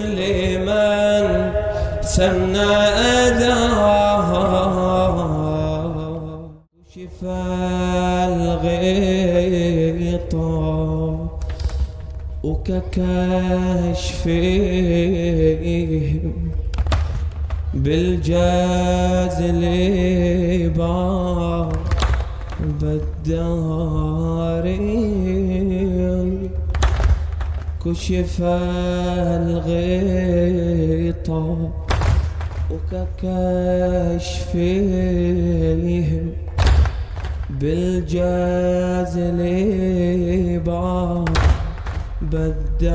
لمن سن أذاه شفى الغيطان وككشفهم بالجازل بار كشف الغيطة وككشفهم بالجازل بار بالدارين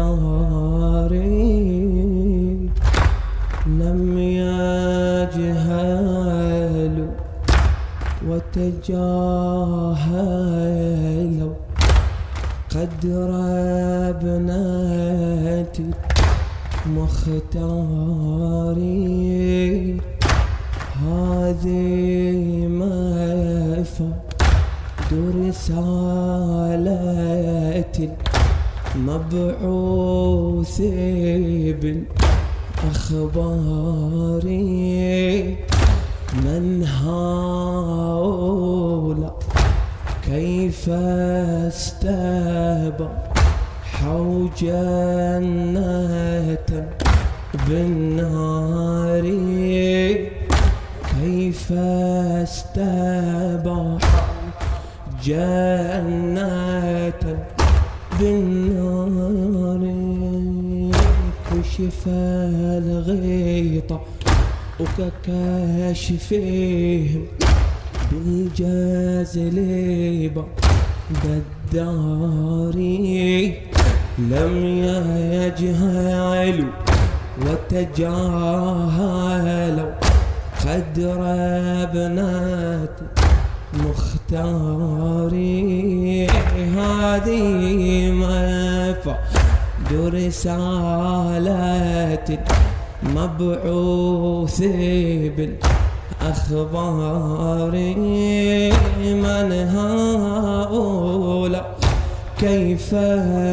لم يجهلوا وتجاهلوا قدر ابنة مختاري. هذه مفاد رسالة مبعوث بالأخبار من هؤلاء؟ كيف استبحوا جنة بالنار كيف استبحوا جنة بالنار كشف الغيطة وككاشفهم بالجازليبة بالداري لم يجهلوا وتجاهلوا قدر ابنات مختاري هذه مفاد رسالة مبعوث بالأخبار من هؤلاء كيف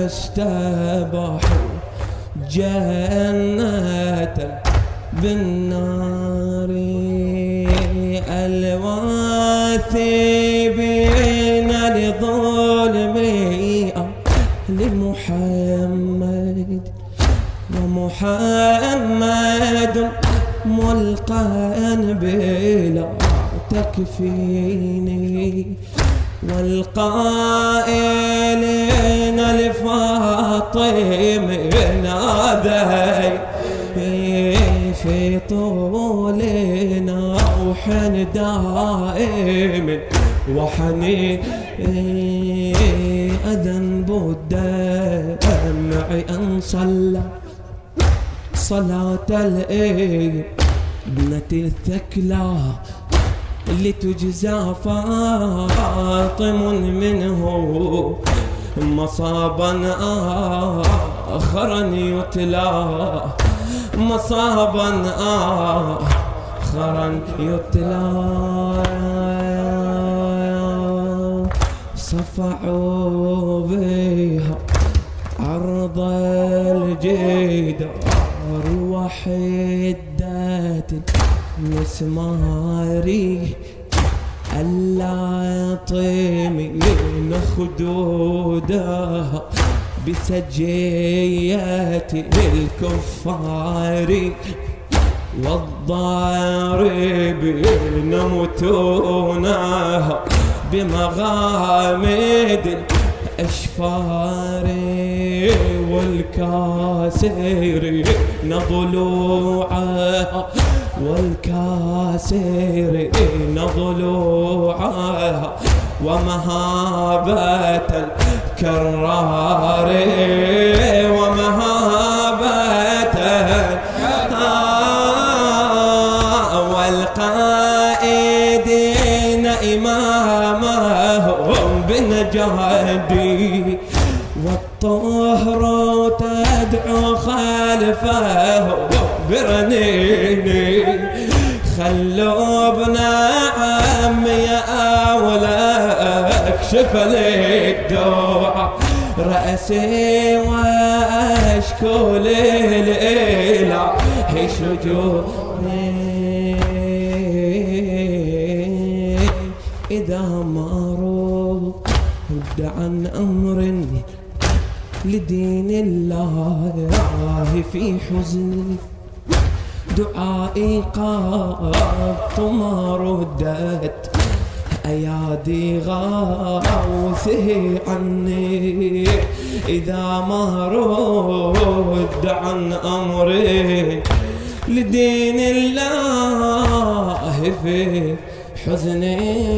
استبحوا جنة بالنار الواثبين لظلمي لمحمد ومحمد ملقى بلا تكفيني. والقائلين لفاطمة ذي في طولنا وحن دائم وحنين أذنب الدمع أن صلى صلاة الإيه ابنة الثكلى اللي تجزى فاطم منه مصابا آخرا يتلى. مصابا آخرا يتلى. صفعوا بها عرض الجدار وحدات المسماري اللاطمين خدودها بسجيات الكفار والضاربين متونها بمغامد الأشفار والكاسر ضلوعها والكاسر ضلوعها ومهابة الكرار ومهابة والقائدين إمامهم بنجادي والطهر تدعو خلفه برنيني خلوا ابن عمي أولى اكشف لي الدوع. رأسي وأشكو للإله شجوني. إذا ما رد عن أمر لدين الله في حزني دعائي قد ما ردت أيادي غاوثه عني. إذا ما رد عن أمري لدين الله في حزني.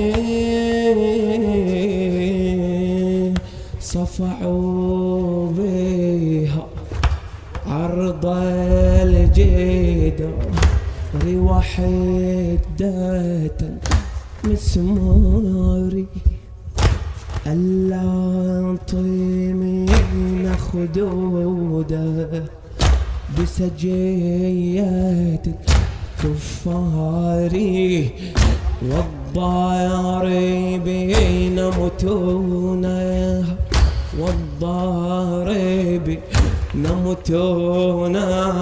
صفعوا عرض الجدار وحدة مسماري ألا طيمين خدودة بسجية كفاري. والضاربين متونة. والضارب نمتونها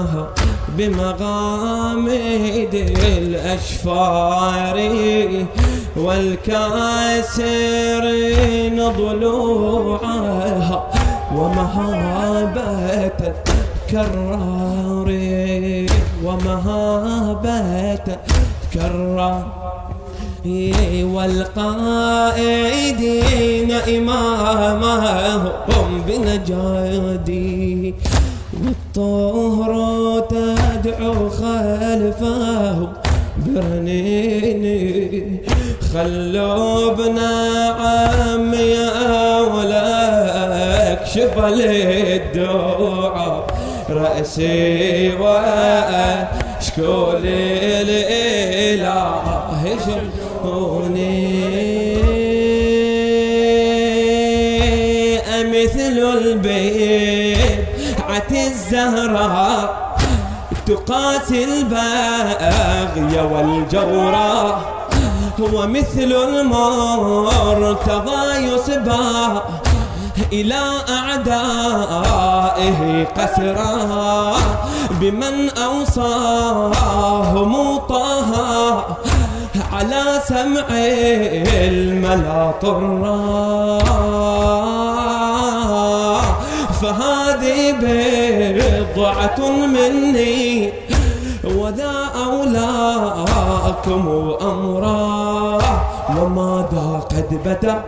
بمغامد الأشفار والكاسرين ضلوعها ومهابة كرار ومهابة كرار والقائدين إمامهم بنجادي والطهر تدعو خلفهم برنيني خلوا ابن عمي ولا اكشف للدعاء. رأسي وأشكو للإله. شكوني مثل البيت عت الزهراء تقاسي الباغي والجورا هو مثل المرتضى يسبى إلى أعدائه قسرا. بمن أوصاهم طه على سمع الملأ طرا فهذه بضعة مني وذا أولاكم أمرا. وماذا قد بدأ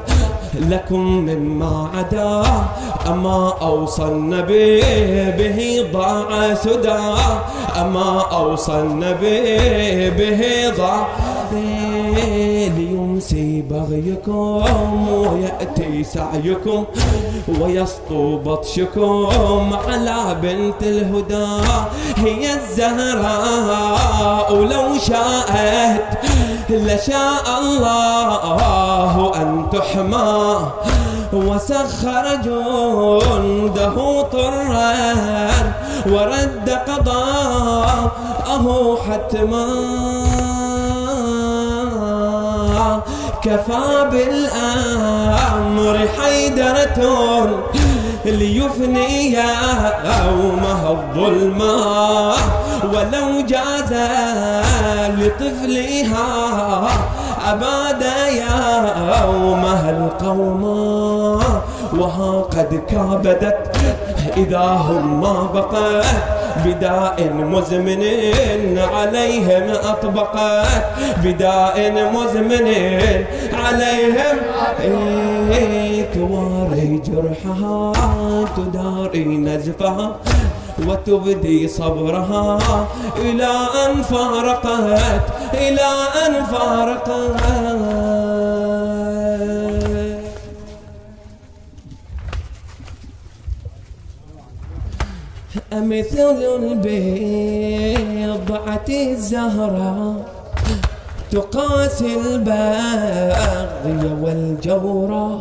لكم مما عدا؟ أما أوصى النبي به ضاع سدى. أما أوصى النبي به ضاع ليمسي بغيكم ويأتي سعيكم ويسطو بطشكم على بنت الهدى. هي الزهراء لو شاءت لشاء الله أن تحمى. وسخر جنده طرا ورد قضاءه حتما. كفى بالأمر حيدرة ليفني يومها الظلمة ولو جاز لطفلها أباد يومها القوم. وها قد كابدت إذا هم ما بقت. بداء مزمن عليهم أطبقت. بداء مزمن عليهم. تواري جرحها تداري نزفها وتبدي صبرها. إلى أن فارقت إلى أن فارقت. أمثل البيضعة الزهراء تقاسي الباغي والجورة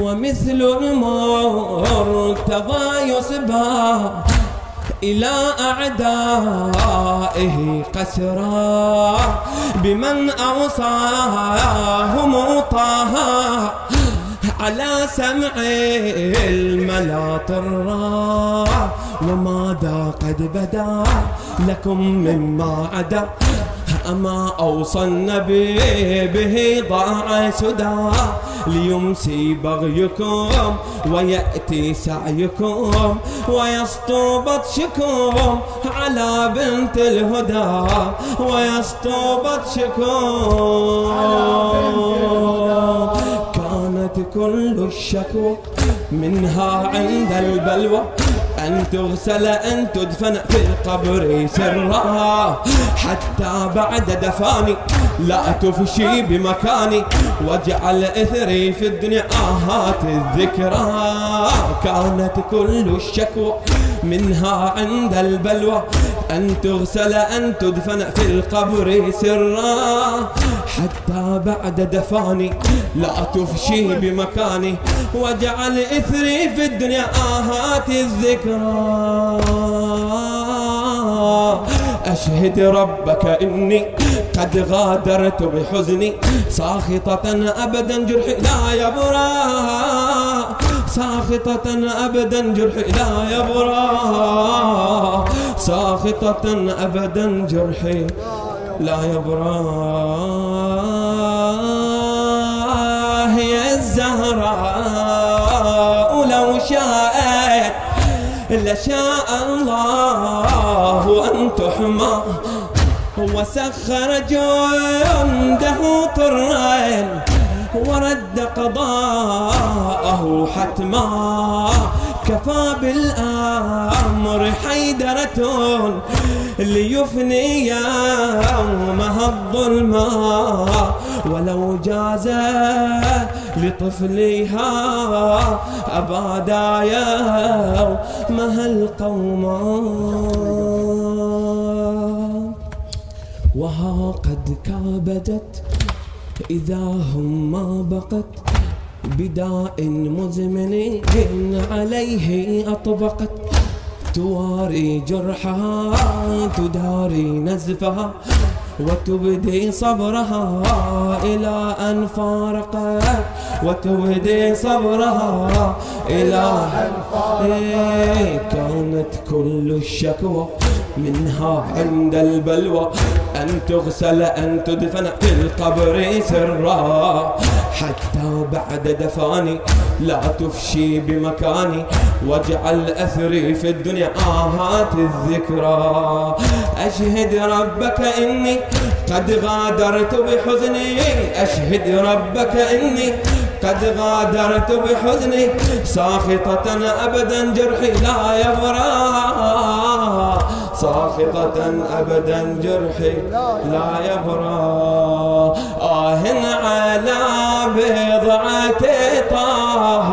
ومثل المرتضى يصبى إلى أعدائه قسرا بمن أوصاهم طه. على سمع الملا طرا وماذا قد بدا لكم مما عدا أما أوصى النبي به ضاع سدى. ليمسي بغيكم ويأتي سعيكم ويسطو بطشكم على بنت الهدى. ويسطو بطشكم كل الشكوى منها عند البلوى. أن تغسل أن تدفن في القبر سرا حتى بعد دفاني لا تفشي بمكاني. واجعل إثري في الدنيا آهات الذكرى. كانت كل الشكوى منها عند البلوى. أن تغسل أن تدفن في القبر سرا. حتى بعد دفاني لا تفشي بمكاني. واجعل إثري في الدنيا آهات الذكرى. أشهد ربك إني قد غادرت بحزني. ساخطة أبدا جرحي لا يبرى ساخطة أبدا جرحي لا يبرى ساخطة أبدا جرحي لا يبرى هي الزهراء لو شاءت لشاء الله أن تحمى وسخر جنده طرين ورد قضاءه حتما كفى بالأمر حيدرة ليفني يومها الظلما ولو جاز لطفلها أبادا يومها القوما وها قد كابدت إذا هم ما بقت. بداء مزمن عليه أطبقت تواري جرحها تداري نزفها وتبدي صبرها إلى أن فارقت وتبدي صبرها إلى أن فارقت كانت كل الشكوى منها عند البلوى. أن تغسل أن تدفن في القبر سرا. حتى بعد دفاني لا تفشي بمكاني واجعل أثري في الدنيا. آهات الذكرى. أشهد ربك إني قد غادرت بحزني. أشهد ربك إني قد غادرت بحزني. ساخطة أبدا جرحي لا يبرى ساخطة أبدا جرحي لا يبرى. آه على بضعة طه.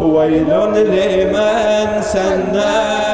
ويل لمن سنى.